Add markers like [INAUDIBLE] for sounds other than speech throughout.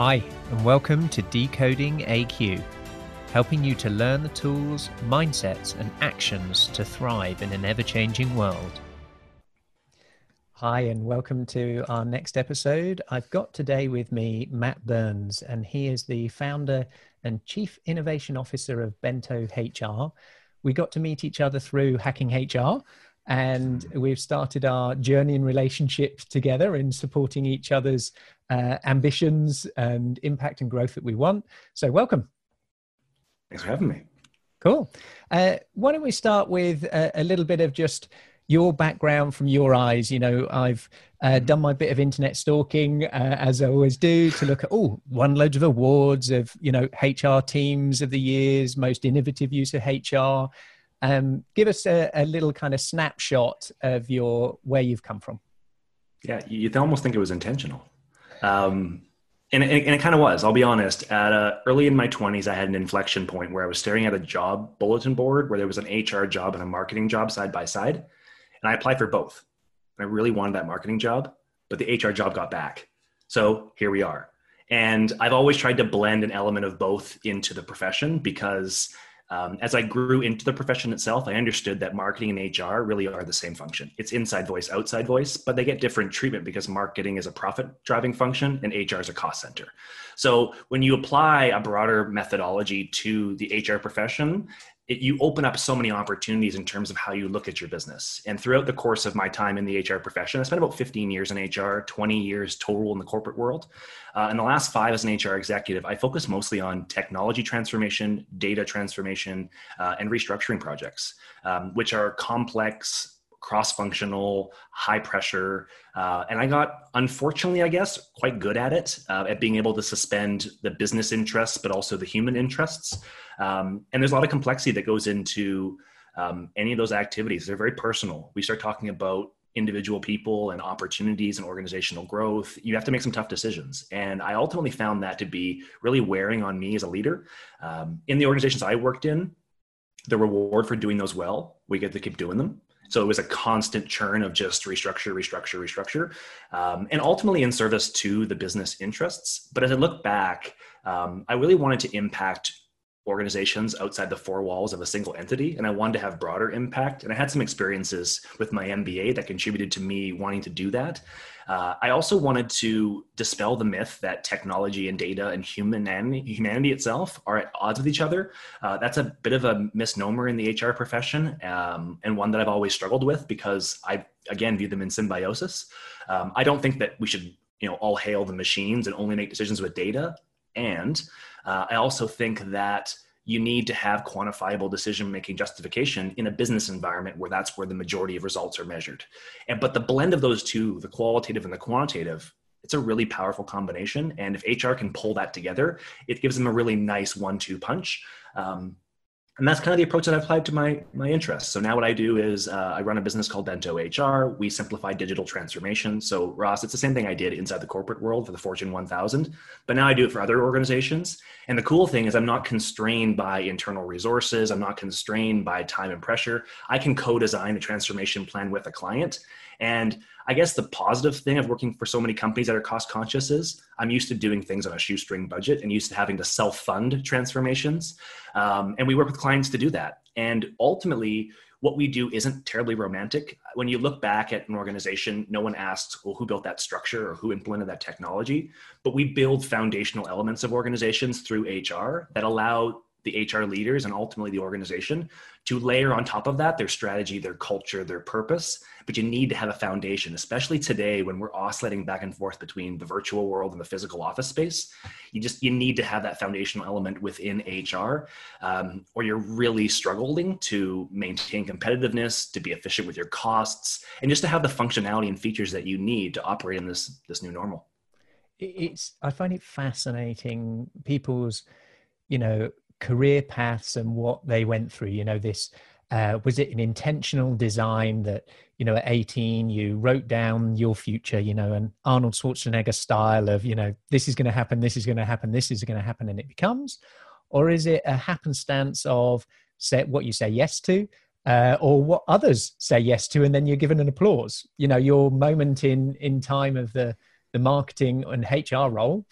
Hi, and welcome to Decoding AQ, helping you to learn the tools, mindsets, and actions to thrive in an ever changing world. Hi, and welcome to our next episode. I've got today with me Matt Burns, and he is the founder and chief innovation officer of Bento HR. We got to meet each other through Hacking HR, and we've started our journey and relationship together in supporting each other's uh, ambitions and impact and growth that we want. So, welcome. Thanks for having me. Cool. Uh, why don't we start with a, a, little bit of just your background from your eyes? You know, I've uh, done my bit of internet stalking, uh, as I always do, to look at, oh, won loads of awards of, you know, HR teams of the years, most innovative use of HR. Um, give us a, a little kind of snapshot of your where you've come from. Yeah, you almost think it was intentional. Um, and, and, and, it kind of was. I'll be honest. At uh, early in my twenties, I had an inflection point where I was staring at a job bulletin board where there was an HR job and a marketing job side by side, and I applied for both. I really wanted that marketing job, but the HR job got back. So here we are. And I've always tried to blend an element of both into the profession because um, as I grew into the profession itself, I understood that marketing and HR really are the same function. It's inside voice, outside voice, but they get different treatment because marketing is a profit driving function and HR is a cost center. So when you apply a broader methodology to the HR profession, it, you open up so many opportunities in terms of how you look at your business. And throughout the course of my time in the HR profession, I spent about 15 years in HR, 20 years total in the corporate world. Uh, in the last five as an HR executive, I focus mostly on technology transformation, data transformation, uh, and restructuring projects, um, which are complex, cross functional, high pressure. Uh, and I got, unfortunately, I guess, quite good at it, uh, at being able to suspend the business interests, but also the human interests. Um, and there's a lot of complexity that goes into um, any of those activities. They're very personal. We start talking about individual people and opportunities and organizational growth, you have to make some tough decisions. And I ultimately found that to be really wearing on me as a leader. Um, in the organizations I worked in, the reward for doing those well, we get to keep doing them. So it was a constant churn of just restructure, restructure, restructure, um, and ultimately in service to the business interests. But as I look back, um, I really wanted to impact organizations outside the four walls of a single entity and i wanted to have broader impact and i had some experiences with my mba that contributed to me wanting to do that uh, i also wanted to dispel the myth that technology and data and humanity, humanity itself are at odds with each other. Uh, that's a bit of a misnomer in the hr profession um, and one that i've always struggled with because i again view them in symbiosis. Um, i don't think that we should you know all hail the machines and only make decisions with data. And uh, I also think that you need to have quantifiable decision making justification in a business environment where that's where the majority of results are measured. And but the blend of those two, the qualitative and the quantitative, it's a really powerful combination. And if HR can pull that together, it gives them a really nice one-two punch. Um, and that's kind of the approach that I've applied to my my interests. So now what I do is uh, I run a business called Bento HR. We simplify digital transformation. So Ross, it's the same thing I did inside the corporate world for the Fortune 1000, but now I do it for other organizations. And the cool thing is I'm not constrained by internal resources. I'm not constrained by time and pressure. I can co-design a transformation plan with a client and I guess the positive thing of working for so many companies that are cost conscious is I'm used to doing things on a shoestring budget and used to having to self fund transformations. Um, and we work with clients to do that. And ultimately, what we do isn't terribly romantic. When you look back at an organization, no one asks, well, who built that structure or who implemented that technology? But we build foundational elements of organizations through HR that allow the HR leaders and ultimately the organization to layer on top of that their strategy, their culture, their purpose. But you need to have a foundation, especially today when we're oscillating back and forth between the virtual world and the physical office space. You just you need to have that foundational element within HR, um, or you're really struggling to maintain competitiveness, to be efficient with your costs, and just to have the functionality and features that you need to operate in this this new normal. It's I find it fascinating people's you know career paths and what they went through you know this uh, was it an intentional design that you know at 18 you wrote down your future you know an arnold schwarzenegger style of you know this is going to happen this is going to happen this is going to happen and it becomes? Or is it a happenstance of say what you say yes to uh, or what others say yes to and then you're given an applause? You know your moment in in time of the the marketing and hr role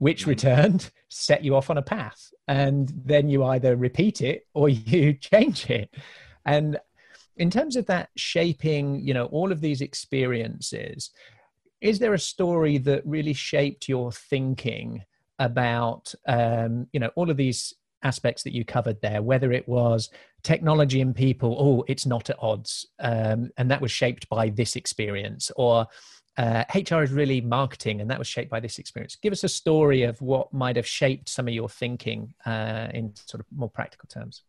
which mm-hmm. returned [LAUGHS] set you off on a path. And then you either repeat it or [LAUGHS] you change it. And in terms of that shaping, you know, all of these experiences, is there a story that really shaped your thinking about, um, you know, all of these aspects that you covered there, whether it was technology and people, oh, it's not at odds, um, and that was shaped by this experience, or uh, HR is really marketing, and that was shaped by this experience. Give us a story of what might have shaped some of your thinking uh, in sort of more practical terms.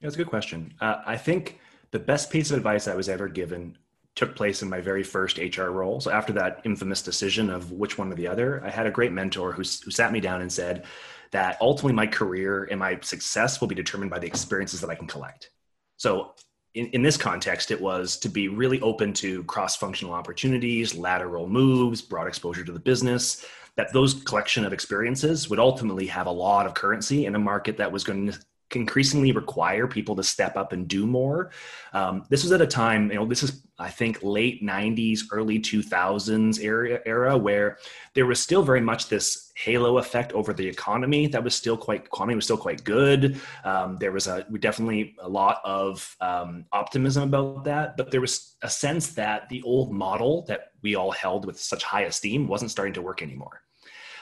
That's a good question. Uh, I think the best piece of advice I was ever given took place in my very first HR role. So after that infamous decision of which one or the other, I had a great mentor who, who sat me down and said that ultimately my career and my success will be determined by the experiences that I can collect. So in, in this context, it was to be really open to cross-functional opportunities, lateral moves, broad exposure to the business, that those collection of experiences would ultimately have a lot of currency in a market that was going to increasingly require people to step up and do more. Um, this was at a time, you know, this is I think late '90s, early 2000s era era where there was still very much this halo effect over the economy that was still quite economy was still quite good. Um, there was a definitely a lot of um, optimism about that, but there was a sense that the old model that we all held with such high esteem wasn't starting to work anymore.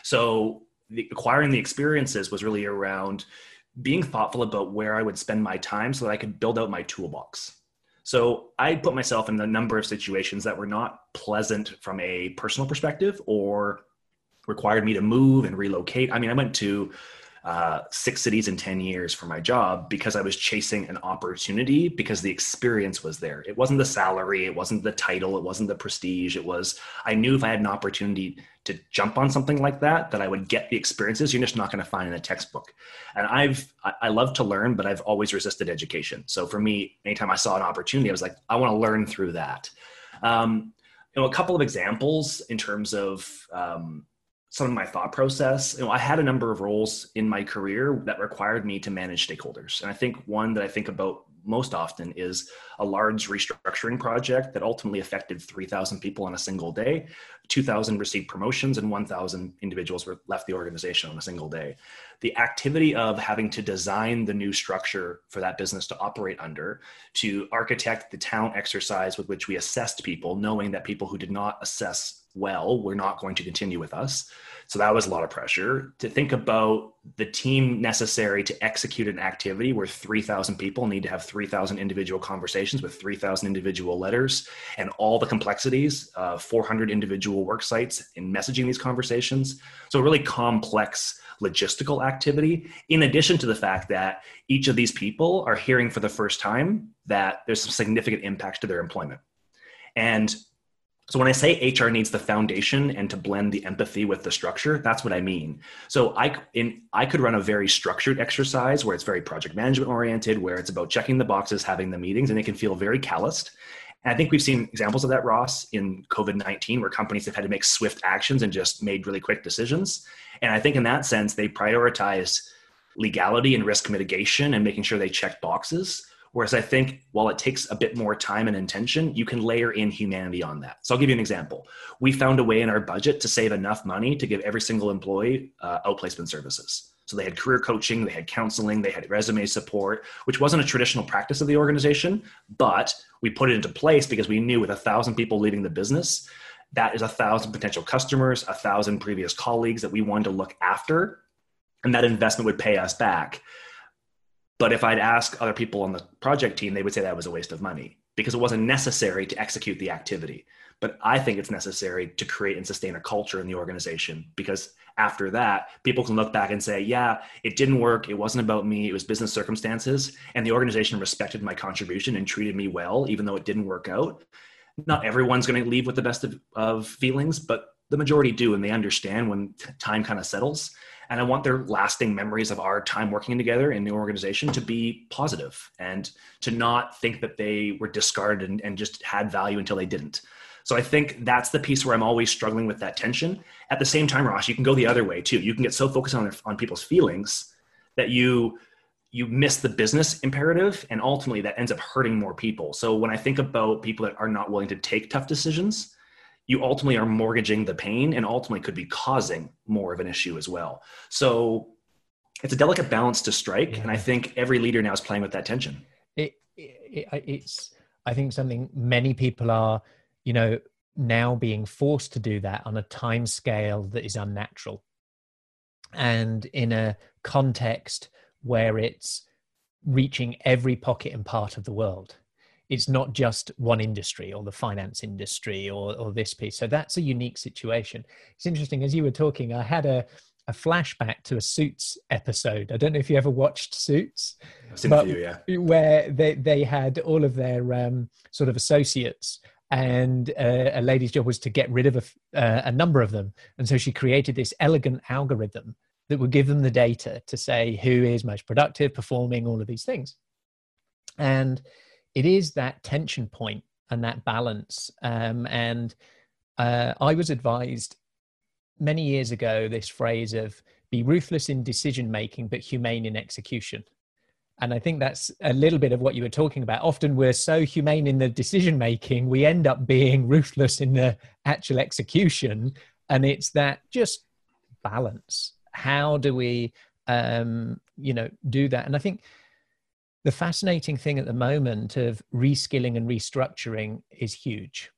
So the, acquiring the experiences was really around being thoughtful about where I would spend my time so that I could build out my toolbox. So I put myself in a number of situations that were not pleasant from a personal perspective or required me to move and relocate. I mean, I went to uh, six cities in 10 years for my job because I was chasing an opportunity because the experience was there. It wasn't the salary, it wasn't the title, it wasn't the prestige. It was, I knew if I had an opportunity to jump on something like that, that I would get the experiences you're just not going to find in a textbook. And I've, I love to learn, but I've always resisted education. So for me, anytime I saw an opportunity, I was like, I want to learn through that. Um, you know, a couple of examples in terms of, um, some of my thought process. You know, I had a number of roles in my career that required me to manage stakeholders. And I think one that I think about most often is a large restructuring project that ultimately affected 3,000 people on a single day. 2,000 received promotions and 1,000 individuals were left the organization on a single day. The activity of having to design the new structure for that business to operate under, to architect the talent exercise with which we assessed people, knowing that people who did not assess well were not going to continue with us so that was a lot of pressure to think about the team necessary to execute an activity where 3,000 people need to have 3,000 individual conversations with 3,000 individual letters and all the complexities, uh, 400 individual work sites in messaging these conversations. So, really complex logistical activity, in addition to the fact that each of these people are hearing for the first time that there's some significant impacts to their employment. And so when I say HR needs the foundation and to blend the empathy with the structure, that's what I mean. So I in I could run a very structured exercise where it's very project management oriented, where it's about checking the boxes, having the meetings, and it can feel very calloused. And I think we've seen examples of that, Ross, in COVID 19, where companies have had to make swift actions and just made really quick decisions. And I think in that sense, they prioritize legality and risk mitigation and making sure they check boxes Whereas I think while it takes a bit more time and intention, you can layer in humanity on that. So I'll give you an example. We found a way in our budget to save enough money to give every single employee uh, outplacement services. So they had career coaching, they had counseling, they had resume support, which wasn't a traditional practice of the organization, but we put it into place because we knew with a thousand people leaving the business, that is a thousand potential customers, a thousand previous colleagues that we wanted to look after, and that investment would pay us back. But if I'd ask other people on the project team, they would say that was a waste of money because it wasn't necessary to execute the activity. But I think it's necessary to create and sustain a culture in the organization because after that, people can look back and say, yeah, it didn't work. It wasn't about me. It was business circumstances. And the organization respected my contribution and treated me well, even though it didn't work out. Not everyone's going to leave with the best of, of feelings, but the majority do. And they understand when time kind of settles and I want their lasting memories of our time working together in the organization to be positive and to not think that they were discarded and, and just had value until they didn't. So I think that's the piece where I'm always struggling with that tension. At the same time, Ross, you can go the other way too. You can get so focused on on people's feelings that you you miss the business imperative, and ultimately that ends up hurting more people. So when I think about people that are not willing to take tough decisions, you ultimately are mortgaging the pain and ultimately could be causing more of an issue as well. So it's a delicate balance to strike. Yeah. And I think every leader now is playing with that tension. It, it, it's, I think, something many people are, you know, now being forced to do that on a time scale that is unnatural and in a context where it's reaching every pocket and part of the world it's not just one industry or the finance industry or, or this piece. So that's a unique situation. It's interesting. As you were talking, I had a, a flashback to a Suits episode. I don't know if you ever watched Suits, but few, yeah. where they, they had all of their um, sort of associates and uh, a lady's job was to get rid of a, uh, a number of them. And so she created this elegant algorithm that would give them the data to say who is most productive, performing, all of these things. And it is that tension point and that balance. Um, and uh, I was advised many years ago this phrase of be ruthless in decision making, but humane in execution. And I think that's a little bit of what you were talking about. Often we're so humane in the decision making, we end up being ruthless in the actual execution. And it's that just balance. How do we, um, you know, do that? And I think the fascinating thing at the moment of reskilling and restructuring is huge.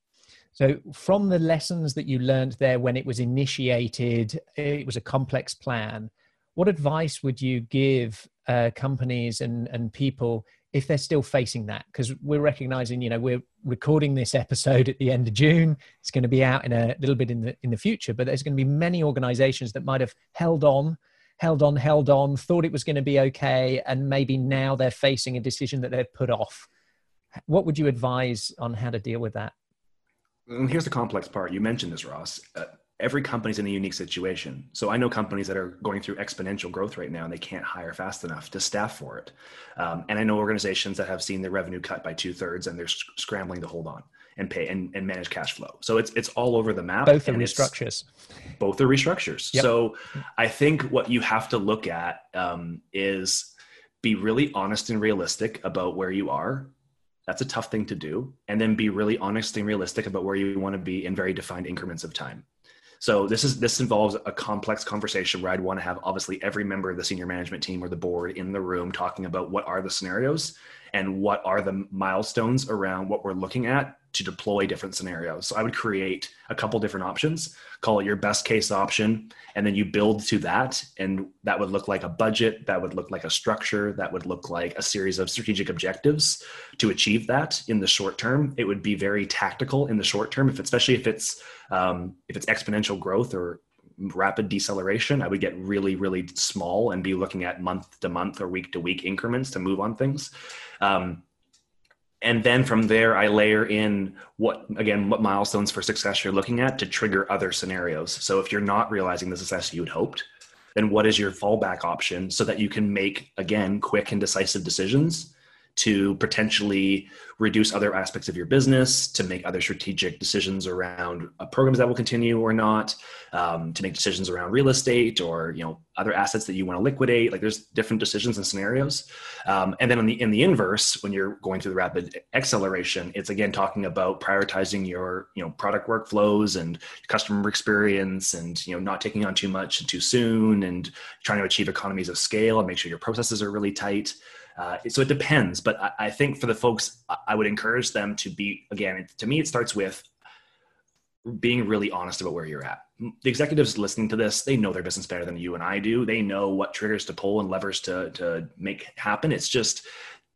So, from the lessons that you learned there when it was initiated, it was a complex plan. What advice would you give uh, companies and, and people if they're still facing that? Because we're recognizing, you know, we're recording this episode at the end of June. It's going to be out in a little bit in the in the future, but there's going to be many organizations that might have held on held on, held on, thought it was going to be okay, and maybe now they're facing a decision that they've put off. What would you advise on how to deal with that? And here's the complex part. You mentioned this, Ross. Uh, every company's in a unique situation. So I know companies that are going through exponential growth right now and they can't hire fast enough to staff for it. Um, and I know organizations that have seen their revenue cut by two thirds and they're scrambling to hold on and pay and, and manage cash flow. So it's it's all over the map. Both are restructures. Both are restructures. Yep. So I think what you have to look at um, is be really honest and realistic about where you are. That's a tough thing to do, and then be really honest and realistic about where you want to be in very defined increments of time. So this is this involves a complex conversation where I'd want to have obviously every member of the senior management team or the board in the room talking about what are the scenarios and what are the milestones around what we're looking at to deploy different scenarios. So I would create a couple different options, call it your best case option, and then you build to that. And that would look like a budget, that would look like a structure, that would look like a series of strategic objectives to achieve that in the short term. It would be very tactical in the short term, if especially if it's um, if it's exponential growth or rapid deceleration, I would get really, really small and be looking at month to month or week to week increments to move on things. Um, and then from there i layer in what again what milestones for success you're looking at to trigger other scenarios. So if you're not realizing the success you had hoped then what is your fallback option so that you can make again quick and decisive decisions to potentially reduce other aspects of your business, to make other strategic decisions around uh, programs that will continue or not, um, to make decisions around real estate or you know other assets that you want to liquidate. Like there's different decisions and scenarios. Um, and then in the in the inverse, when you're going through the rapid acceleration, it's again talking about prioritizing your you know product workflows and customer experience, and you know not taking on too much and too soon, and trying to achieve economies of scale and make sure your processes are really tight. Uh, so it depends, but I, I, think for the folks, I would encourage them to be again. To me, it starts with being really honest about where you're at. The executives listening to this, they know their business better than you and I do. They know what triggers to pull and levers to to make happen. It's just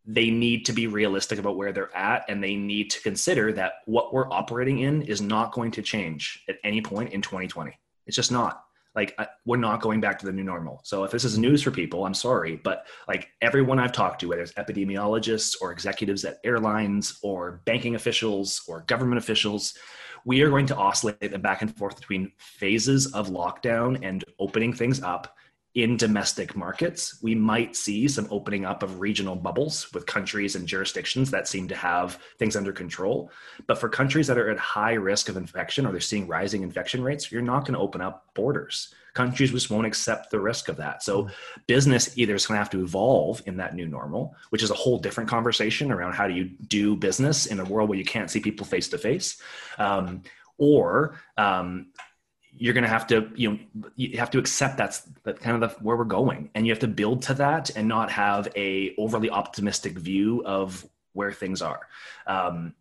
they need to be realistic about where they're at and they need to consider that what we're operating in is not going to change at any point in 2020. It's just not like I, we're not going back to the new normal. So if this is news for people i'm sorry but like everyone i've talked to whether it's epidemiologists or executives at airlines or banking officials or government officials we are going to oscillate back and forth between phases of lockdown and opening things up in domestic markets, we might see some opening up of regional bubbles with countries and jurisdictions that seem to have things under control. But for countries that are at high risk of infection or they're seeing rising infection rates, you're not going to open up borders. Countries just won't accept the risk of that. So business either is going to have to evolve in that new normal, which is a whole different conversation around how do you do business in a world where you can't see people face to face or um, you're going to have to you know you have to accept that's that kind of the, where we're going. And you have to build to that and not have a overly optimistic view of where things are. Um,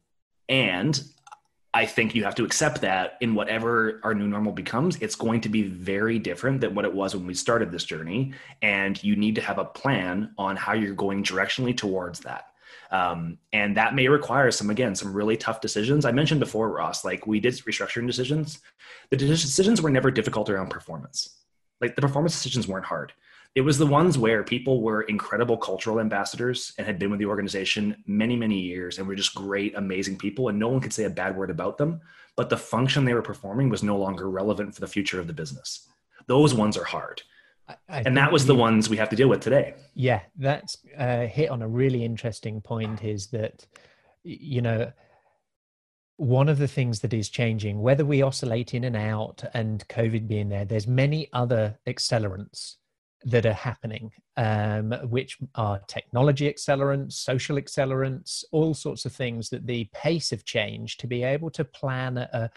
and i think you have to accept that in whatever our new normal becomes it's going to be very different than what it was when we started this journey. And you need to have a plan on how you're going directionally towards that um, and that may require some, again, some really tough decisions. I mentioned before, Ross, like we did restructuring decisions. The decisions were never difficult around performance. Like the performance decisions weren't hard. It was the ones where people were incredible cultural ambassadors and had been with the organization many, many years and were just great, amazing people. And no one could say a bad word about them. But the function they were performing was no longer relevant for the future of the business. Those ones are hard. I and that was the ones we have to deal with today. Yeah, that's uh, hit on a really interesting point. Is that you know one of the things that is changing, whether we oscillate in and out, and COVID being there, there's many other accelerants that are happening, um, which are technology accelerants, social accelerants, all sorts of things that the pace of change to be able to plan a,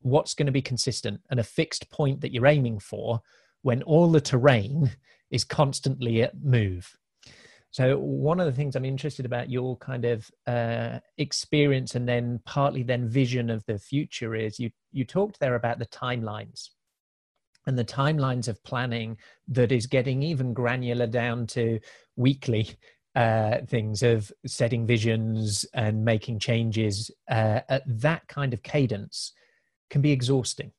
what's going to be consistent and a fixed point that you're aiming for when all the terrain is constantly at move. So one of the things I'm interested about your kind of uh, experience and then partly then vision of the future is you you talked there about the timelines and the timelines of planning that is getting even granular down to weekly uh, things of setting visions and making changes uh, at that kind of cadence can be exhausting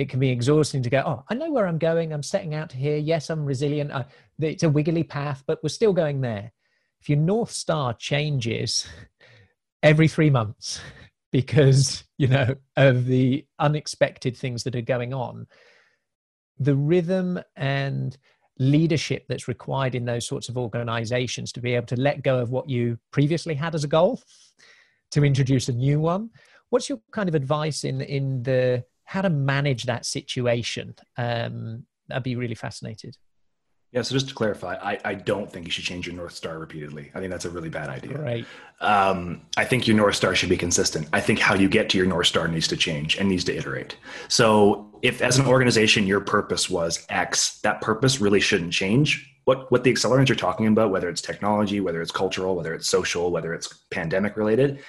it can be exhausting to go oh i know where i'm going. I'm setting out here. Yes i'm resilient. It's a wiggly path but we're still going there. If your north star changes [LAUGHS] every three months [LAUGHS] because you know of the unexpected things that are going on the rhythm and leadership that's required in those sorts of organizations to be able to let go of what you previously had as a goal to introduce a new one what's your kind of advice in in the how to manage that situation. Um, I'd be really fascinated. Yeah, so just to clarify, I, I don't think you should change your North Star repeatedly. I think that's a really bad idea. Right. Um, I think your North Star should be consistent. I think how you get to your North Star needs to change and needs to iterate. So if as an organization your purpose was X, that purpose really shouldn't change. What what the accelerants you're talking about, whether it's technology, whether it's cultural, whether it's social, whether it's pandemic related,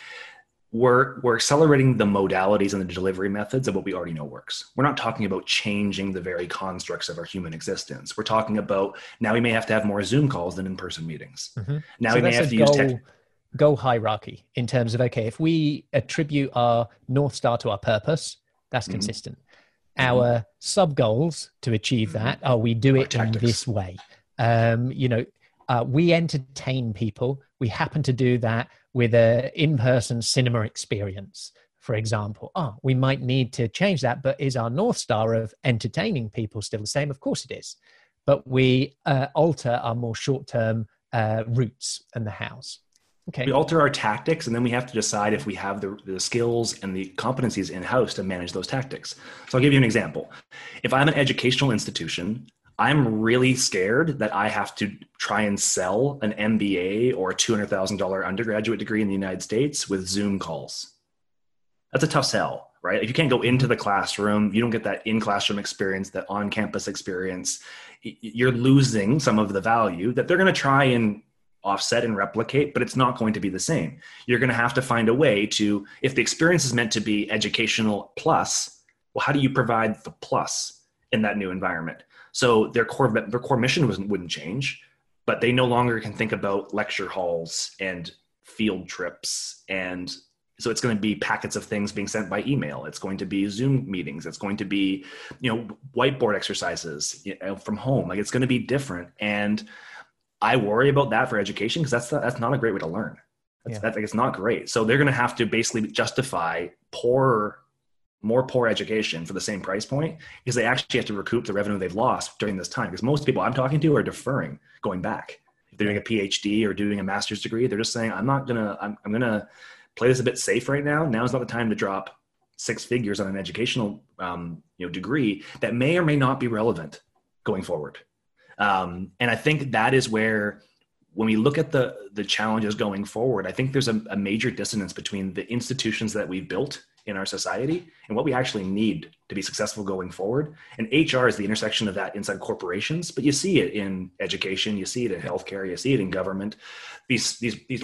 we're we're accelerating the modalities and the delivery methods of what we already know works. We're not talking about changing the very constructs of our human existence. We're talking about now we may have to have more Zoom calls than in-person meetings. Mm-hmm. Now so we may have to goal, use tech. Goal hierarchy in terms of okay, if we attribute our north star to our purpose, that's mm-hmm. consistent. Our mm-hmm. sub goals to achieve mm-hmm. that are we do it in this way. Um, you know, uh, we entertain people. We happen to do that with a in-person cinema experience for example. Oh we might need to change that but is our north star of entertaining people still the same? Of course it is. But we uh, alter our more short-term uh, routes and the house. Okay. We alter our tactics and then we have to decide if we have the, the skills and the competencies in-house to manage those tactics. So i'll give you an example. If i'm an educational institution I'm really scared that I have to try and sell an MBA or a $200,000 undergraduate degree in the United States with Zoom calls. That's a tough sell, right? If you can't go into the classroom, you don't get that in classroom experience, that on campus experience, you're losing some of the value that they're going to try and offset and replicate, but it's not going to be the same. You're going to have to find a way to, if the experience is meant to be educational plus, well, how do you provide the plus in that new environment? So their core their core mission wasn't, wouldn't change, but they no longer can think about lecture halls and field trips. And so it's going to be packets of things being sent by email. It's going to be zoom meetings. It's going to be you know whiteboard exercises you know, from home. Like it's going to be different. And i worry about that for education because that's that's not a great way to learn. That's, yeah. that's like it's not great. So they're going to have to basically justify poor more poor education for the same price point because they actually have to recoup the revenue they've lost during this time. Because most people I'm talking to are deferring going back. If they're doing a PhD or doing a master's degree, they're just saying, I'm not gonna, I'm, I'm gonna play this a bit safe right now. Now is not the time to drop six figures on an educational um, you know degree that may or may not be relevant going forward. Um, and I think that is where when we look at the the challenges going forward, I think there's a, a major dissonance between the institutions that we've built in our society and what we actually need to be successful going forward. And HR is the intersection of that inside corporations, but you see it in education, you see it in healthcare, you see it in government. These these these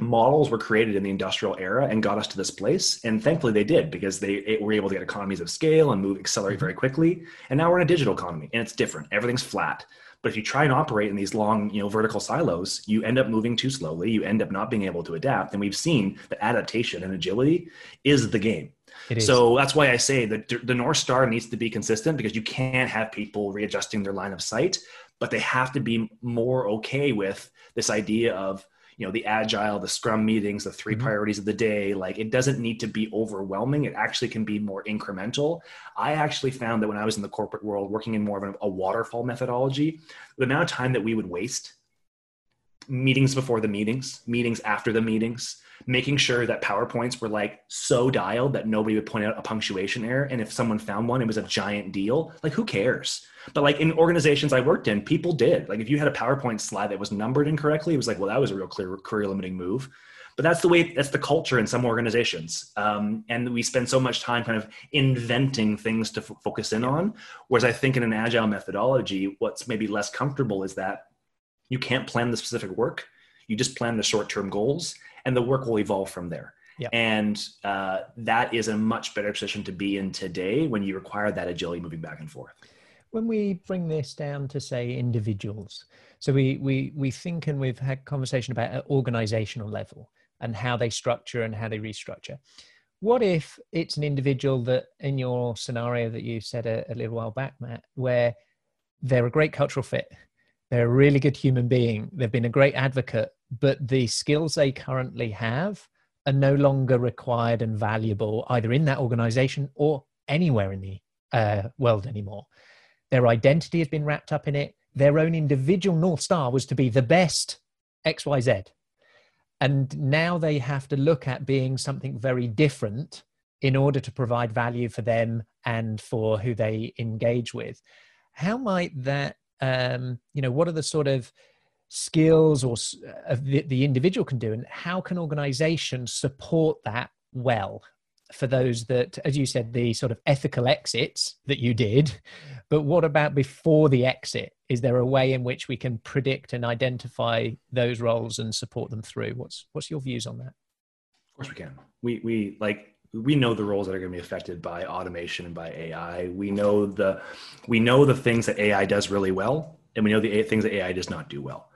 models were created in the industrial era and got us to this place and thankfully they did because they were able to get economies of scale and move accelerate mm-hmm. very quickly. And now we're in a digital economy and it's different. Everything's flat but if you try and operate in these long, you know, vertical silos, you end up moving too slowly. You end up not being able to adapt. And we've seen that adaptation and agility is the game. So that's why I say that the North Star needs to be consistent because you can't have people readjusting their line of sight, but they have to be more okay with this idea of you know the agile the scrum meetings the 3 mm-hmm. priorities of the day like it doesn't need to be overwhelming it actually can be more incremental i actually found that when i was in the corporate world working in more of a, a waterfall methodology the amount of time that we would waste meetings before the meetings meetings after the meetings making sure that PowerPoints were like so dialed that nobody would point out a punctuation error. And if someone found one, it was a giant deal. Like, who cares? But like in organizations I worked in, people did. Like, if you had a PowerPoint slide that was numbered incorrectly, it was like, well, that was a real clear career limiting move. But that's the way, that's the culture in some organizations. Um, and we spend so much time kind of inventing things to f- focus in on. Whereas I think in an agile methodology, what's maybe less comfortable is that you can't plan the specific work. You just plan the short term goals and the work will evolve from there. Yep. And uh, that is a much better position to be in today when you require that agility moving back and forth. When we bring this down to say individuals, so we we we think and we've had conversation about an organizational level and how they structure and how they restructure. What if it's an individual that, in your scenario that you said a, a little while back, Matt, where they're a great cultural fit, they're a really good human being, they've been a great advocate, but the skills they currently have are no longer required and valuable either in that organization or anywhere in the uh, world anymore. Their identity has been wrapped up in it. Their own individual North Star was to be the best XYZ. And now they have to look at being something very different in order to provide value for them and for who they engage with. How might that, um, you know, what are the sort of skills or uh, the, the individual can do and how can organizations support that well for those that as you said the sort of ethical exits that you did [LAUGHS] but what about before the exit? Is there a way in which we can predict and identify those roles and support them through? What's what's your views on that? Of course we can. We we like we know the roles that are going to be affected by automation and by ai we know the we know the things that ai does really well and we know the things that ai does not do well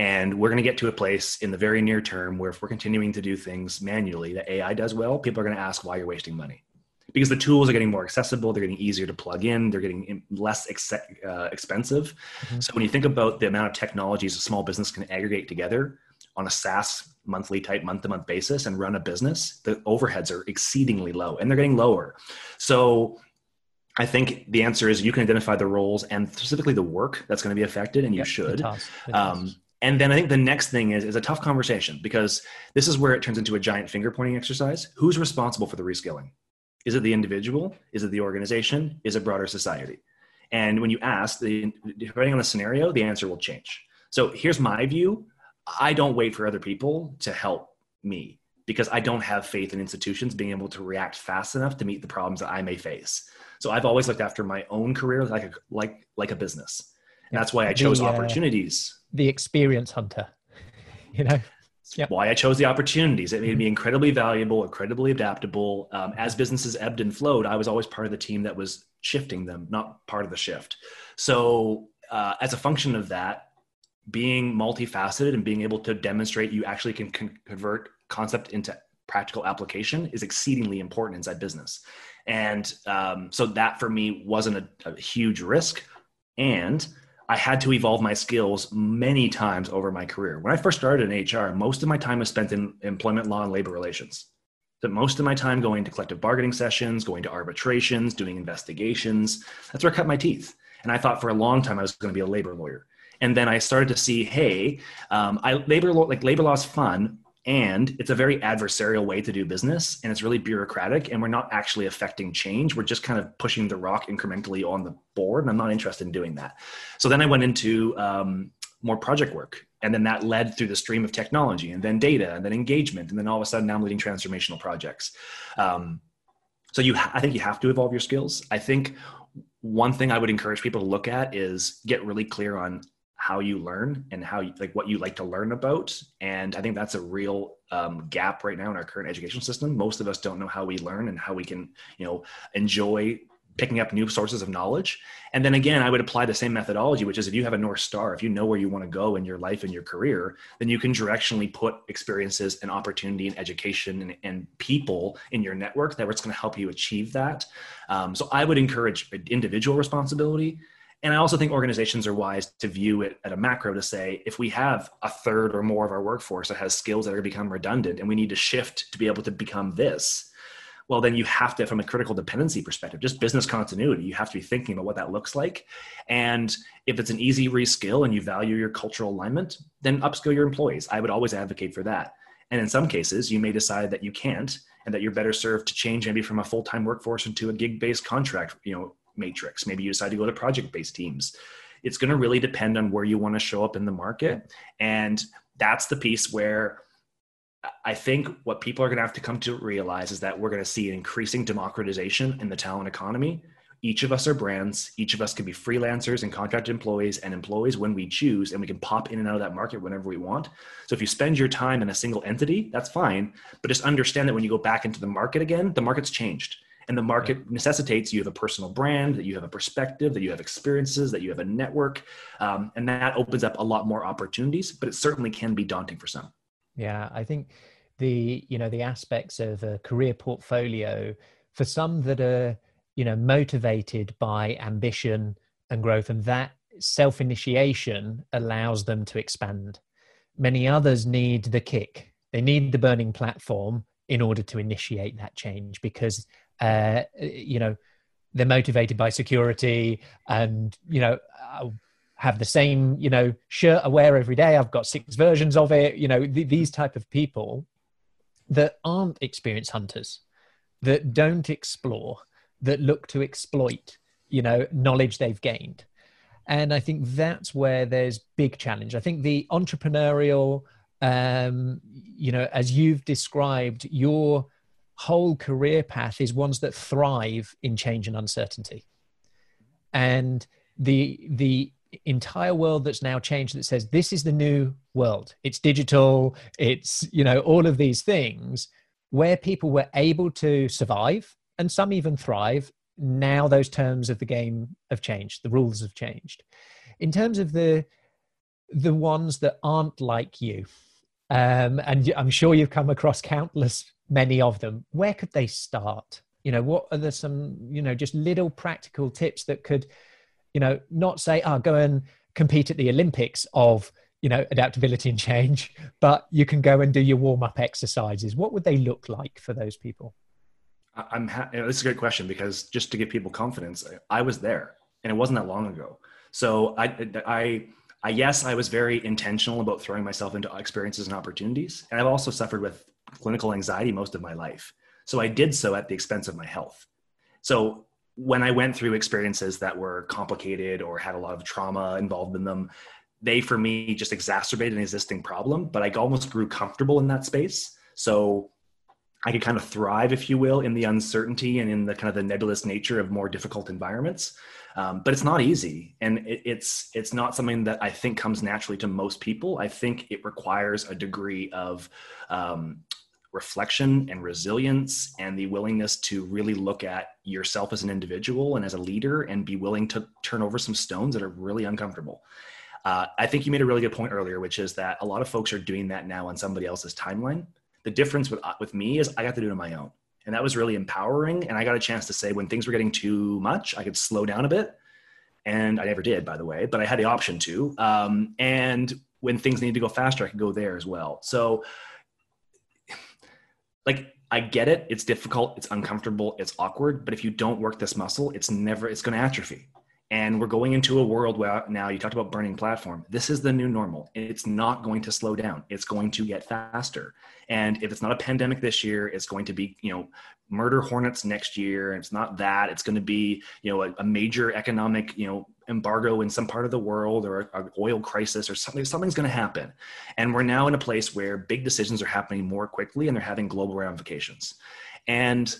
and we're going to get to a place in the very near term where if we're continuing to do things manually that AI does well, people are going to ask why you're wasting money. Because the tools are getting more accessible, they're getting easier to plug in, they're getting less ex- uh, expensive. Mm-hmm. So when you think about the amount of technologies a small business can aggregate together on a SaaS monthly type month to month basis and run a business, the overheads are exceedingly low and they're getting lower. So I think the answer is you can identify the roles and specifically the work that's going to be affected, and you yep, should. The task, the um, and then I think the next thing is, is a tough conversation because this is where it turns into a giant finger pointing exercise. Who's responsible for the reskilling? Is it the individual? Is it the organization? Is it broader society? And when you ask, the, depending on the scenario, the answer will change. So here's my view I don't wait for other people to help me because I don't have faith in institutions being able to react fast enough to meet the problems that I may face. So I've always looked after my own career like a, like, like a business. And that's why I chose the, uh, opportunities the experience hunter [LAUGHS] you know yep. why i chose the opportunities it made me incredibly valuable incredibly adaptable um, as businesses ebbed and flowed i was always part of the team that was shifting them not part of the shift so uh, as a function of that being multifaceted and being able to demonstrate you actually can con- convert concept into practical application is exceedingly important inside business and um, so that for me wasn't a, a huge risk and I had to evolve my skills many times over my career. When I first started in HR, most of my time was spent in employment law and labor relations. But most of my time going to collective bargaining sessions, going to arbitrations, doing investigations. That's where I cut my teeth. And I thought for a long time I was going to be a labor lawyer. And then I started to see, hey, um, I, labor law, like labor law is fun, and it's a very adversarial way to do business and it's really bureaucratic and we're not actually affecting change. We're just kind of pushing the rock incrementally on the board and i'm not interested in doing that. So then i went into um, more project work and then that led through the stream of technology and then data and then engagement and then all of a sudden now i'm leading transformational projects. Um, so you i think you have to evolve your skills. I think one thing i would encourage people to look at is get really clear on how you learn and how you, like what you like to learn about and i think that's a real um, gap right now in our current education system most of us don't know how we learn and how we can you know enjoy picking up new sources of knowledge. And then again, I would apply the same methodology, which is if you have a North Star, if you know where you want to go in your life and your career, then you can directionally put experiences and opportunity and education and, and people in your network that it's going to help you achieve that. Um, so I would encourage individual responsibility. And I also think organizations are wise to view it at a macro to say if we have a third or more of our workforce that has skills that are become redundant and we need to shift to be able to become this, well then you have to from a critical dependency perspective just business continuity you have to be thinking about what that looks like. And if it's an easy reskill and you value your cultural alignment then upskill your employees. I would always advocate for that. And in some cases you may decide that you can't and that you're better served to change maybe from a full-time workforce into a gig-based contract you know matrix maybe you decide to go to project-based teams it's going to really depend on where you want to show up in the market and that's the piece where I think what people are going to have to come to realize is that we're going to see an increasing democratization in the talent economy. Each of us are brands. Each of us can be freelancers and contract employees and employees when we choose, and we can pop in and out of that market whenever we want. So if you spend your time in a single entity, that's fine. But just understand that when you go back into the market again, the market's changed. And the market necessitates you have a personal brand, that you have a perspective, that you have experiences, that you have a network. Um, and that opens up a lot more opportunities, but it certainly can be daunting for some. Yeah, I think the you know the aspects of a career portfolio for some that are you know motivated by ambition and growth, and that self initiation allows them to expand. Many others need the kick; they need the burning platform in order to initiate that change because uh, you know they're motivated by security and you know have the same you know shirt I wear every day. I've got six versions of it. You know th- these type of people that aren't experienced hunters, that don't explore, that look to exploit you know knowledge they've gained. And I think that's where there's big challenge. I think the entrepreneurial, um, you know, as you've described, your whole career path is ones that thrive in change and uncertainty. And the the entire world that's now changed that says this is the new world. It's digital. It's you know all of these things where people were able to survive and some even thrive now those terms of the game have changed the rules have changed. In terms of the the ones that aren't like you um, and i'm sure you've come across countless many of them where could they start? You know what are the some you know just little practical tips that could you know not say oh go and compete at the olympics of you know adaptability and change [LAUGHS] but you can go and do your warm-up exercises. What would they look like for those people? I'm ha- you know, this is a great question because just to give people confidence i was there and it wasn't that long ago. So i i I, yes, I was very intentional about throwing myself into experiences and opportunities. And I've also suffered with clinical anxiety most of my life. So I did so at the expense of my health. So when I went through experiences that were complicated or had a lot of trauma involved in them, they for me just exacerbated an existing problem, but I almost grew comfortable in that space. So I could kind of thrive, if you will, in the uncertainty and in the kind of the nebulous nature of more difficult environments. Um, but it's not easy, and it, it's it's not something that I think comes naturally to most people. I think it requires a degree of um, reflection and resilience and the willingness to really look at yourself as an individual and as a leader and be willing to turn over some stones that are really uncomfortable. Uh, I think you made a really good point earlier, which is that a lot of folks are doing that now on somebody else's timeline. The difference with, uh, with me is I got to do it on my own. And that was really empowering. And I got a chance to say when things were getting too much, I could slow down a bit. And I never did, by the way, but I had the option to. Um, and when things needed to go faster, I could go there as well. So like I get it. It's difficult. It's uncomfortable. It's awkward. But if you don't work this muscle, it's never, it's going to atrophy. And we're going into a world where now you talked about burning platform. This is the new normal. It's not going to slow down. It's going to get faster. And if it's not a pandemic this year, it's going to be, you know, murder hornets next year. It's not that. It's going to be, you know, a, a major economic, you know, embargo in some part of the world or an oil crisis or something something's going to happen and we're now in a place where big decisions are happening more quickly and they're having global ramifications and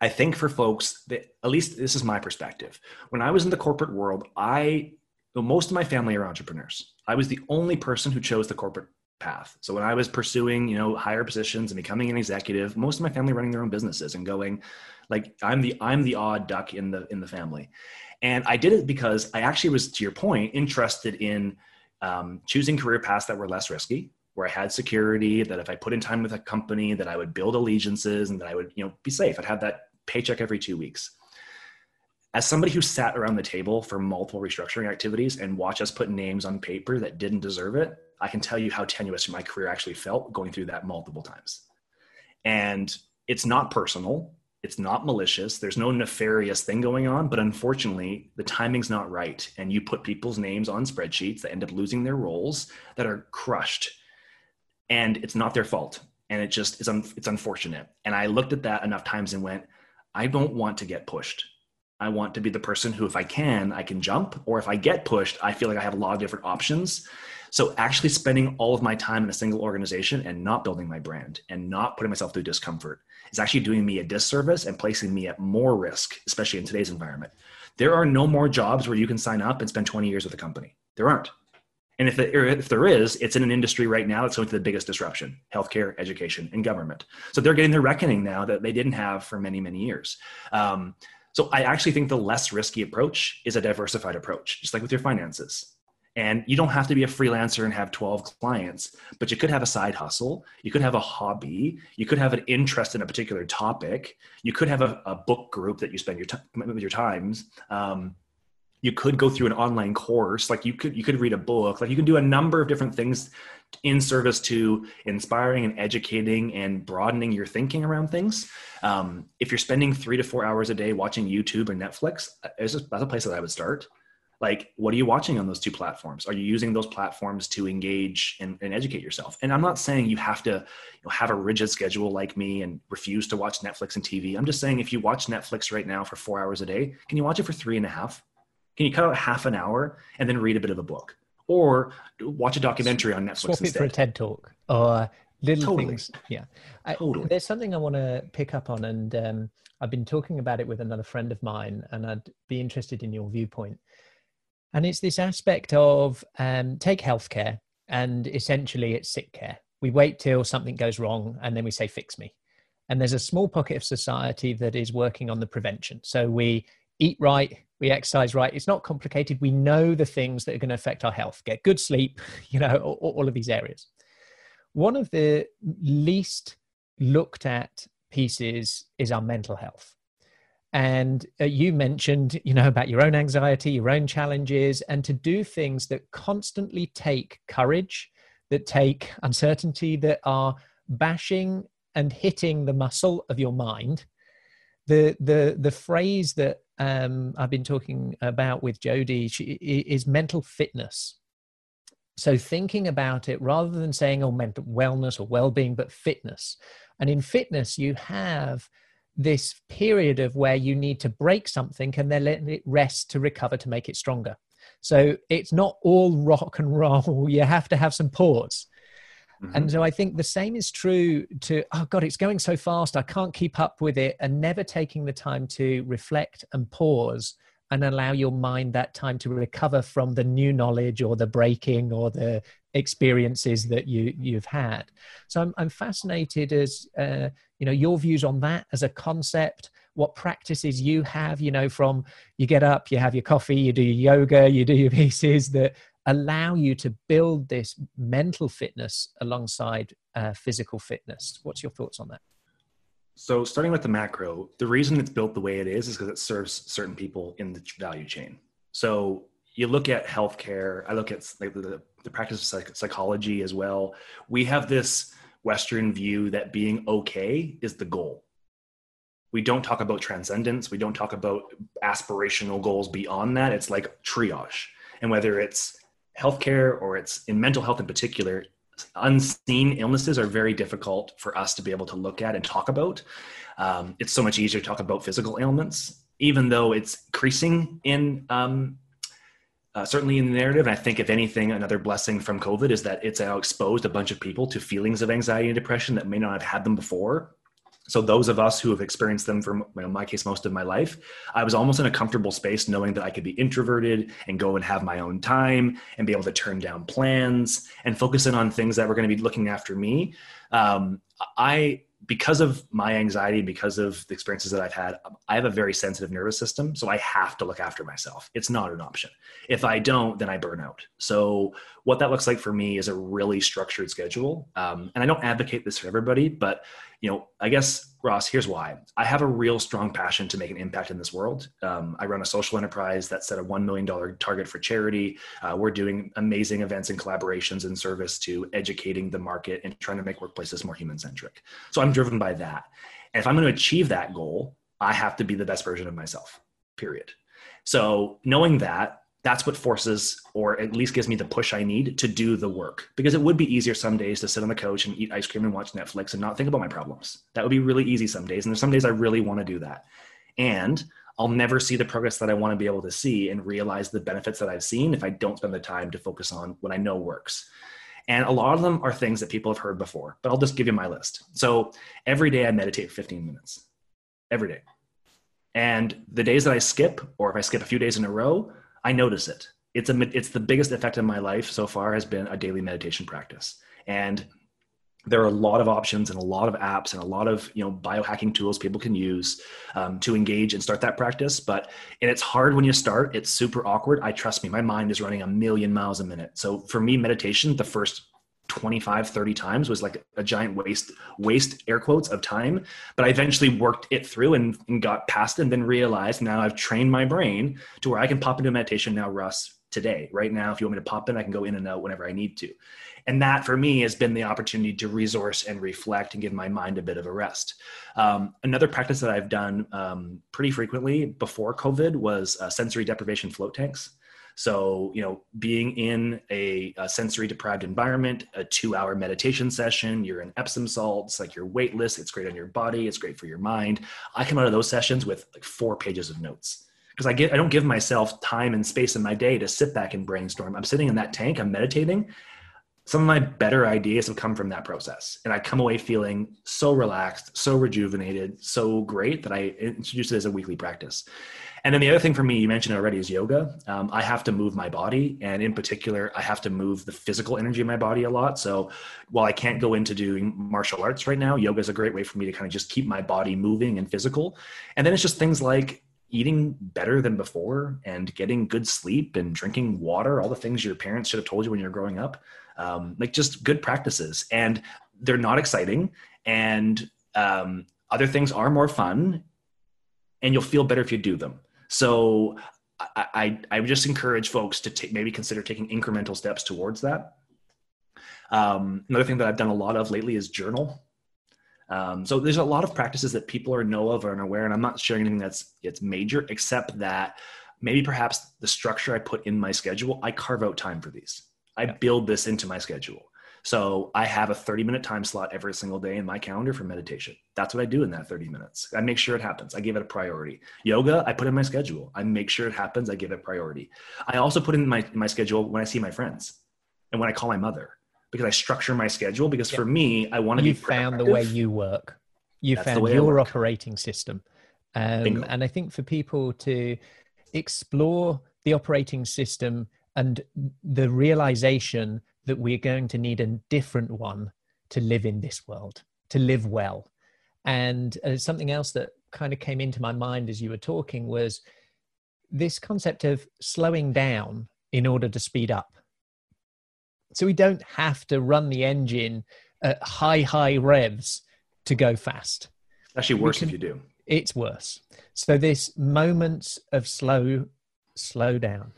i think for folks that at least this is my perspective when i was in the corporate world i most of my family are entrepreneurs i was the only person who chose the corporate path. So when I was pursuing, you know, higher positions and becoming an executive, most of my family running their own businesses and going like I'm the I'm the odd duck in the in the family. And I did it because I actually was to your point interested in um, choosing career paths that were less risky, where I had security, that if I put in time with a company, that I would build allegiances and that I would, you know, be safe. I'd have that paycheck every two weeks. As somebody who sat around the table for multiple restructuring activities and watched us put names on paper that didn't deserve it, I can tell you how tenuous my career actually felt going through that multiple times. And it's not personal, it's not malicious, there's no nefarious thing going on, but unfortunately, the timing's not right. And you put people's names on spreadsheets that end up losing their roles that are crushed. And it's not their fault. And it just is un- it's unfortunate. And I looked at that enough times and went, I don't want to get pushed. I want to be the person who, if I can, I can jump. Or if I get pushed, I feel like I have a lot of different options. So actually spending all of my time in a single organization and not building my brand and not putting myself through discomfort is actually doing me a disservice and placing me at more risk, especially in today's environment. There are no more jobs where you can sign up and spend 20 years with a company. There aren't. And if, if there is, it's in an industry right now that's going through the biggest disruption healthcare, education, and government. So they're getting their reckoning now that they didn't have for many, many years. Um, so I actually think the less risky approach is a diversified approach, just like with your finances. And you don't have to be a freelancer and have 12 clients, but you could have a side hustle. You could have a hobby. You could have an interest in a particular topic. You could have a, a book group that you spend your time with your times. Um, you could go through an online course. Like you could, you could read a book. Like you can do a number of different things in service to inspiring and educating and broadening your thinking around things. Um, if you're spending three to four hours a day watching YouTube or Netflix, uh, that's a place that I would start like what are you watching on those two platforms? Are you using those platforms to engage and, and educate yourself? And i'm not saying you have to you know, have a rigid schedule like me and refuse to watch netflix and tv i'm just saying if you watch netflix right now for four hours a day can you watch it for three and a half? Can you cut out half an hour and then read a bit of a book? Or watch a documentary on netflix swap instead. it for a ted talk or little totally. things. Yeah. I, Totally. there's something i want to pick up on and um, i've been talking about it with another friend of mine and i'd be interested in your viewpoint and it's this aspect of um, take healthcare, and essentially it's sick care. We wait till something goes wrong and then we say, fix me. And there's a small pocket of society that is working on the prevention. So we eat right, we exercise right. It's not complicated. We know the things that are going to affect our health, get good sleep, [LAUGHS] you know, all, all of these areas. One of the least looked at pieces is our mental health and uh, you mentioned you know about your own anxiety your own challenges and to do things that constantly take courage that take uncertainty that are bashing and hitting the muscle of your mind the the the phrase that um, I've been talking about with Jody she, is mental fitness. So thinking about it rather than saying oh mental wellness or well-being, but fitness. And in fitness, you have this period of where you need to break something and then let it rest to recover to make it stronger. So it's not all rock and roll. [LAUGHS] You have to have some pause. Mm-hmm. And so I think the same is true to, oh God, it's going so fast. I can't keep up with it. And never taking the time to reflect and pause and allow your mind that time to recover from the new knowledge or the breaking or the experiences that you you've had. So i'm, I'm fascinated as uh, you know your views on that as a concept what practices you have you know from you get up you have your coffee you do your yoga you do your [LAUGHS] pieces that allow you to build this mental fitness alongside uh, physical fitness. What's your thoughts on that? So starting with the macro the reason it's built the way it is is because it serves certain people in the value chain. So you look at healthcare i look at like the, the practice of psych- psychology as well we have this western view that being okay is the goal. We don't talk about transcendence. We don't talk about aspirational goals beyond that. It's like triage. And whether it's healthcare or it's in mental health in particular unseen illnesses are very difficult for us to be able to look at and talk about. Um, it's so much easier to talk about physical ailments even though it's increasing in um, uh, certainly in the narrative. And I think, if anything, another blessing from COVID is that it's now exposed a bunch of people to feelings of anxiety and depression that may not have had them before. So those of us who have experienced them for you know, my case most of my life, I was almost in a comfortable space knowing that I could be introverted and go and have my own time and be able to turn down plans and focus in on things that were going to be looking after me. Um, I because of my anxiety, because of the experiences that I've had, I have a very sensitive nervous system. So I have to look after myself. It's not an option. If I don't, then I burn out. So what that looks like for me is a really structured schedule. Um, and I don't advocate this for everybody, but you know, I guess Ross, here's why. I have a real strong passion to make an impact in this world. Um, I run a social enterprise that set a $1 million target for charity. Uh, we're doing amazing events and collaborations in service to educating the market and trying to make workplaces more human centric. So I'm driven by that. And if I'm going to achieve that goal, I have to be the best version of myself, period. So knowing that, that's what forces or at least gives me the push I need to do the work. Because it would be easier some days to sit on the couch and eat ice cream and watch Netflix and not think about my problems. That would be really easy some days. And there's some days I really want to do that. And I'll never see the progress that I want to be able to see and realize the benefits that I've seen if I don't spend the time to focus on what I know works. And a lot of them are things that people have heard before, but I'll just give you my list. So every day I meditate for 15 minutes, every day. And the days that I skip, or if I skip a few days in a row, I notice it. It's a it's the biggest effect in my life so far has been a daily meditation practice. And there are a lot of options and a lot of apps and a lot of you know biohacking tools people can use um, to engage and start that practice but and it's hard when you start it's super awkward i trust me my mind is running a million miles a minute so for me meditation the first 25 30 times was like a giant waste waste air quotes of time. But i eventually worked it through and, and got past it and then realized now i've trained my brain to where i can pop into meditation now russ today right now. If you want me to pop in i can go in and out whenever i need to. And that for me has been the opportunity to resource and reflect and give my mind a bit of a rest. Um, another practice that i've done um, pretty frequently before covid was uh, sensory deprivation float tanks so, you know, being in a, a sensory deprived environment, a two hour meditation session, you're in Epsom salts, like you're weightless, it's great on your body, it's great for your mind. I come out of those sessions with like four pages of notes because I get I don't give myself time and space in my day to sit back and brainstorm. I'm sitting in that tank, I'm meditating. Some of my better ideas have come from that process. And I come away feeling so relaxed, so rejuvenated, so great that I introduce it as a weekly practice. And then the other thing for me, you mentioned already, is yoga. Um, I have to move my body, and in particular, I have to move the physical energy of my body a lot. So while I can't go into doing martial arts right now, yoga is a great way for me to kind of just keep my body moving and physical. And then it's just things like eating better than before and getting good sleep and drinking water, all the things your parents should have told you when you were growing up. Um, like just good practices. And they're not exciting. And um, other things are more fun. And you'll feel better if you do them. So I, I, I would just encourage folks to take, maybe consider taking incremental steps towards that. Um, another thing that I've done a lot of lately is journal. Um, so there's a lot of practices that people are know of or aware, and I'm not sharing anything that's it's major, except that maybe perhaps the structure I put in my schedule, I carve out time for these. I build this into my schedule. So I have a 30 minute time slot every single day in my calendar for meditation. That's what I do in that 30 minutes. I make sure it happens. I give it a priority. Yoga, I put in my schedule. I make sure it happens. I give it priority. I also put in my, my schedule when I see my friends and when I call my mother because I structure my schedule because yeah. for me, I want to you be found the way you work. You That's found your operating system. Um, and I think for people to explore the operating system and the realization that we're going to need a different one to live in this world, to live well. And uh, something else that kind of came into my mind as you were talking was this concept of slowing down in order to speed up. So we don't have to run the engine at high, high revs to go fast. Actually, worse can, if you do. It's worse. So this moments of slow, slow down.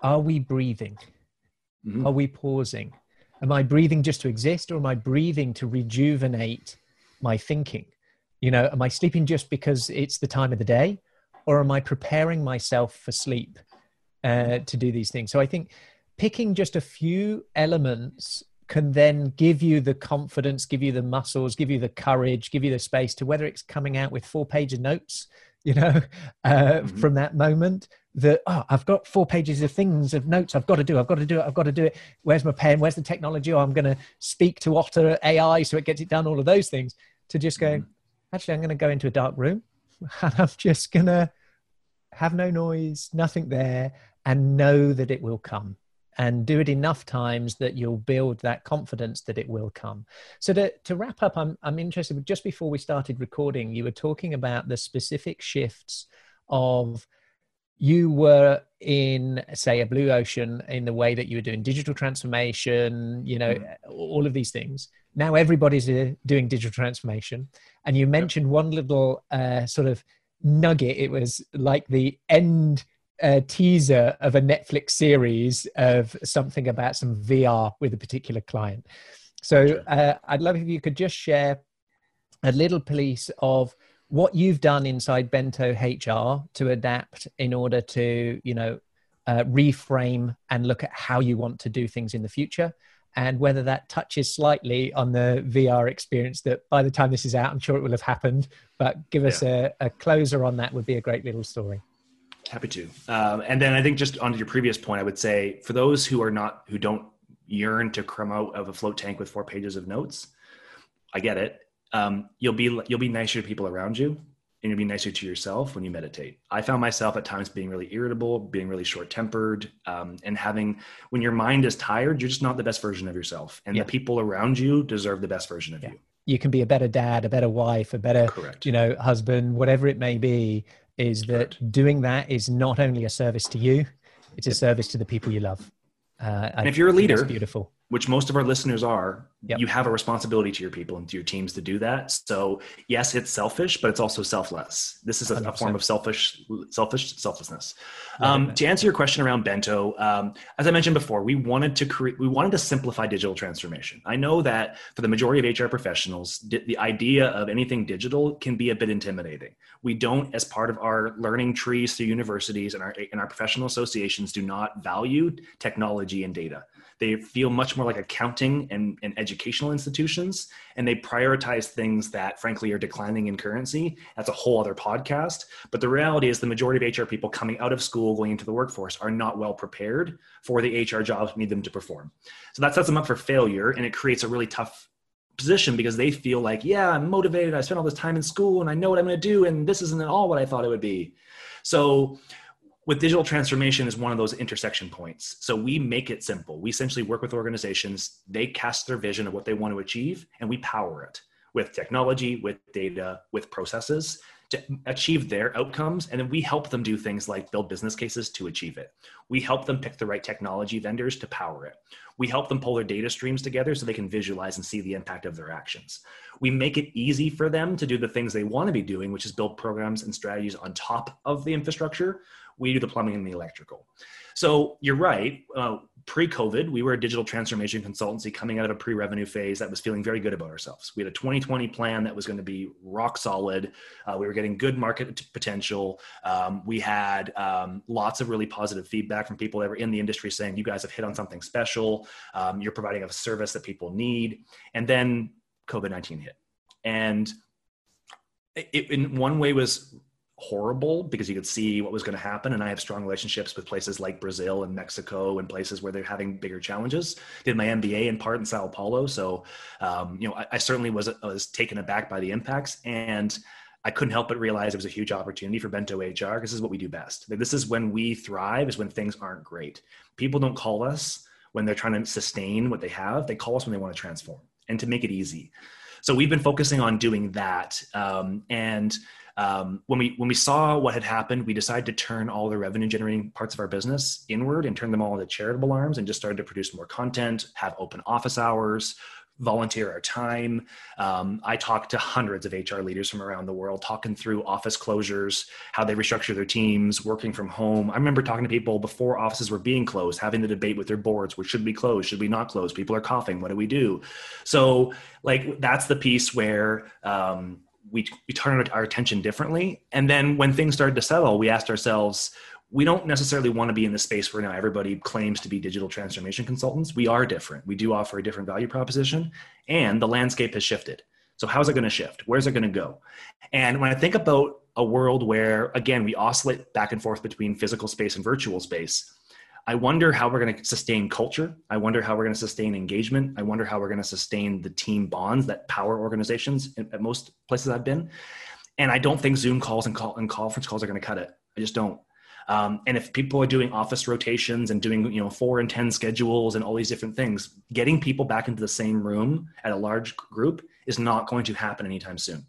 Are we breathing? Mm-hmm. Are we pausing? Am I breathing just to exist or am I breathing to rejuvenate my thinking? You know, am I sleeping just because it's the time of the day or am I preparing myself for sleep uh, to do these things? So I think picking just a few elements can then give you the confidence, give you the muscles, give you the courage, give you the space to whether it's coming out with four page of notes you know, uh, mm-hmm. from that moment that, oh, I've got four pages of things, of notes I've got to do. I've got to do it. I've got to do it. Where's my pen? Where's the technology? Oh, I'm going to speak to Otter AI so it gets it done, all of those things. To just go, mm-hmm. actually, I'm going to go into a dark room [LAUGHS] and I'm just going to have no noise, nothing there, and know that it will come and do it enough times that you'll build that confidence that it will come. So to, to wrap up, I'm, I'm interested, just before we started recording, you were talking about the specific shifts of you were in say a blue ocean in the way that you were doing digital transformation you know mm. all of these things now everybody's uh, doing digital transformation and you mentioned yep. one little uh, sort of nugget it was like the end a teaser of a Netflix series of something about some VR with a particular client. So uh, I'd love if you could just share a little piece of what you've done inside Bento HR to adapt in order to, you know, uh, reframe and look at how you want to do things in the future and whether that touches slightly on the VR experience that by the time this is out, I'm sure it will have happened. But give us yeah. a, a closer on that would be a great little story. Happy to. Um, and then I think just on your previous point, I would say for those who are not, who don't yearn to come out of a float tank with four pages of notes, I get it. Um, you'll be you'll be nicer to people around you, and you'll be nicer to yourself when you meditate. I found myself at times being really irritable, being really short tempered, um, and having when your mind is tired, you're just not the best version of yourself, and yeah. the people around you deserve the best version of yeah. you. You can be a better dad, a better wife, a better Correct. you know husband, whatever it may be is that doing that is not only a service to you, it's a service to the people you love. Uh, and if you're a leader, beautiful which most of our listeners are, yep. you have a responsibility to your people and to your teams to do that. So yes, it's selfish, but it's also selfless. This is a, a form of selfish, selfish selflessness. Um, to answer your question around Bento, um, as I mentioned before, we wanted to create, we wanted to simplify digital transformation. I know that for the majority of HR professionals, the idea of anything digital can be a bit intimidating. We don't, as part of our learning trees through universities and our, and our professional associations, do not value technology and data. They feel much more like accounting and, and educational institutions, and they prioritize things that, frankly, are declining in currency. That's a whole other podcast. But the reality is, the majority of HR people coming out of school, going into the workforce, are not well prepared for the HR jobs we need them to perform. So that sets them up for failure, and it creates a really tough position because they feel like, yeah, I'm motivated. I spent all this time in school and I know what I'm going to do. And this isn't at all what I thought it would be. So with digital transformation is one of those intersection points. So we make it simple. We essentially work with organizations, they cast their vision of what they want to achieve, and we power it with technology, with data, with processes to achieve their outcomes. And then we help them do things like build business cases to achieve it. We help them pick the right technology vendors to power it. We help them pull their data streams together so they can visualize and see the impact of their actions. We make it easy for them to do the things they want to be doing, which is build programs and strategies on top of the infrastructure we do the plumbing and the electrical. So you're right. Uh, pre-COVID, we were a digital transformation consultancy coming out of a pre-revenue phase that was feeling very good about ourselves. We had a 2020 plan that was going to be rock solid. Uh, we were getting good market potential. Um, we had um, lots of really positive feedback from people that were in the industry saying, "You guys have hit on something special. Um, you're providing a service that people need." And then COVID-19 hit, and it, in one way was horrible because you could see what was going to happen. And I have strong relationships with places like Brazil and Mexico and places where they're having bigger challenges. Did my MBA in part in Sao Paulo, so um, you know I, I, certainly was was taken aback by the impacts, and I couldn't help but realize it was a huge opportunity for Bento HR this is what we do best. This is when we thrive, is when things aren't great. People don't call us when they're trying to sustain what they have. They call us when they want to transform and to make it easy. So we've been focusing on doing that, um, and um, when we when we saw what had happened, we decided to turn all the revenue generating parts of our business inward and turn them all into charitable arms, and just started to produce more content, have open office hours, volunteer our time. Um, I talked to hundreds of HR leaders from around the world, talking through office closures, how they restructure their teams, working from home. I remember talking to people before offices were being closed, having the debate with their boards: which should we close? Should we not close? People are coughing. What do we do? So, like, that's the piece where. Um, we, we turned our attention differently. And then when things started to settle, we asked ourselves, we don't necessarily want to be in the space where now everybody claims to be digital transformation consultants. We are different. We do offer a different value proposition, and the landscape has shifted. So how's it going to shift? Where's it going to go? And when I think about a world where, again, we oscillate back and forth between physical space and virtual space, I wonder how we're going to sustain culture. I wonder how we're going to sustain engagement. I wonder how we're going to sustain the team bonds that power organizations at most places I've been. And I don't think Zoom calls and, call, and conference calls are going to cut it. I just don't. Um, and if people are doing office rotations and doing you know four and ten schedules and all these different things, getting people back into the same room at a large group is not going to happen anytime soon.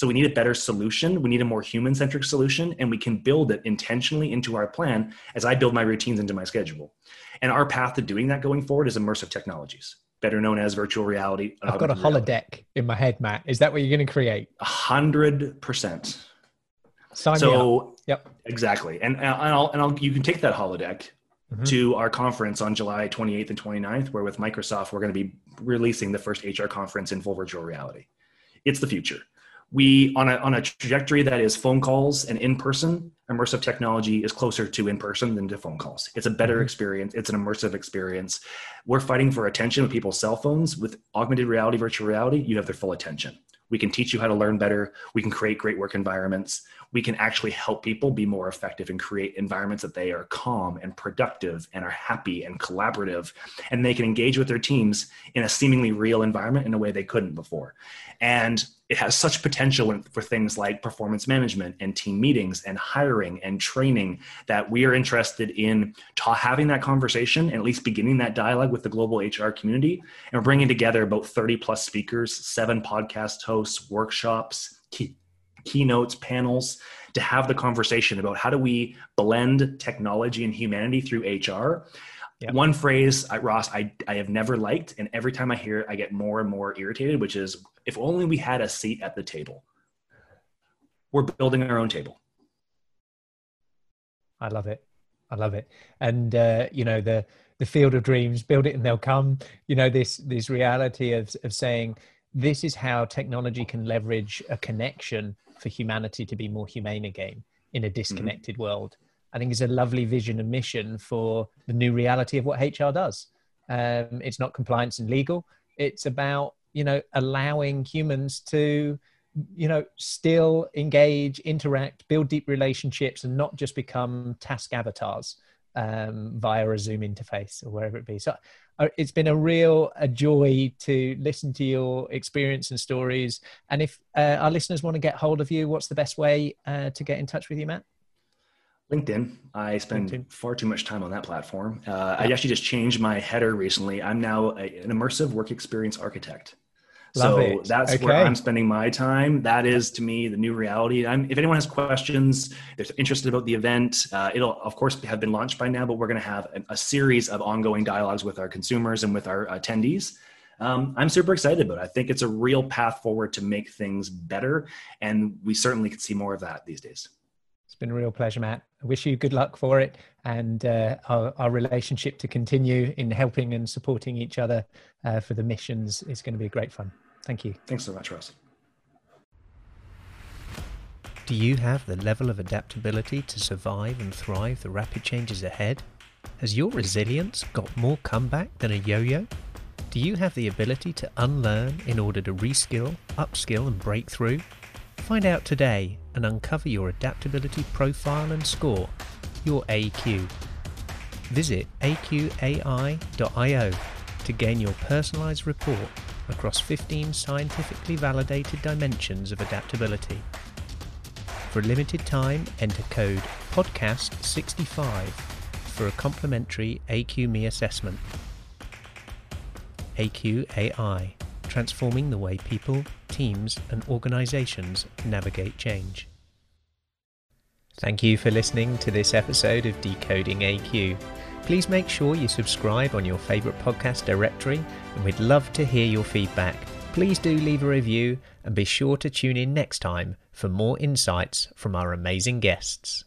So we need a better solution. We need a more human centric solution, and we can build it intentionally into our plan as I build my routines into my schedule. And our path to doing that going forward is immersive technologies, better known as virtual reality. I've got a holodeck in my head, Matt. Is that what you're going to create? A hundred percent. So, Yep. Exactly. And, and I'll, and I'll, you can take that holodeck mm-hmm. to our conference on July 28th and 29th, where with Microsoft, we're going to be releasing the first HR conference in full virtual reality. It's the future. We, on a, on a trajectory that is phone calls and in person, immersive technology is closer to in person than to phone calls. It's a better mm-hmm. experience. It's an immersive experience. We're fighting for attention with people's cell phones. With augmented reality, virtual reality, you have their full attention. We can teach you how to learn better. We can create great work environments we can actually help people be more effective and create environments that they are calm and productive and are happy and collaborative and they can engage with their teams in a seemingly real environment in a way they couldn't before and it has such potential for things like performance management and team meetings and hiring and training that we are interested in ta- having that conversation and at least beginning that dialogue with the global hr community and we're bringing together about 30 plus speakers seven podcast hosts workshops key- keynotes, panels to have the conversation about how do we blend technology and humanity through HR. Yep. One phrase, Ross, I, I have never liked, and every time I hear it, I get more and more irritated, which is if only we had a seat at the table. We're building our own table. I love it. I love it. And, uh, you know, the, the field of dreams, build it and they'll come, you know, this, this reality of, of saying, this is how technology can leverage a connection for humanity to be more humane again in a mm-hmm. disconnected mm-hmm. world. I think is a lovely vision and mission for the new reality of what HR does. Um, it's not compliance and legal. It's about you know allowing humans to you know still engage, interact, build deep relationships, and not just become task avatars um, via a Zoom interface or wherever it be. So uh, it's been a real a joy to listen to your experience and stories. And if uh, our listeners want to get hold of you, what's the best way uh, to get in touch with you, Matt? LinkedIn. I spend LinkedIn. far too much time on that platform. Uh, yeah. I actually just changed my header recently. I'm now a, an immersive work experience architect. Love so it. that's okay. where I'm spending my time. That is to me the new reality. I'm, if anyone has questions, they're interested about the event, uh, it'll of course have been launched by now, but we're going to have a, a, series of ongoing dialogues with our consumers and with our attendees. Um, I'm super excited about it. I think it's a real path forward to make things better, and we certainly could see more of that these days. It's been a real pleasure, Matt. I wish you good luck for it and uh, our, our, relationship to continue in helping and supporting each other uh, for the missions is going to be great fun. Thank you. Thanks so much, Ross. Do you have the level of adaptability to survive and thrive the rapid changes ahead? Has your resilience got more comeback than a yo yo? Do you have the ability to unlearn in order to reskill, upskill, and break through? Find out today and uncover your adaptability profile and score, your AQ. Visit aqai.io to gain your personalized report across 15 scientifically validated dimensions of adaptability. For a limited time, enter code PODCAST65 for a complimentary AQME assessment. AQAI, transforming the way people, teams, and organizations navigate change. Thank you for listening to this episode of Decoding AQ. Please make sure you subscribe on your favourite podcast directory, and we'd love to hear your feedback. Please do leave a review and be sure to tune in next time for more insights from our amazing guests.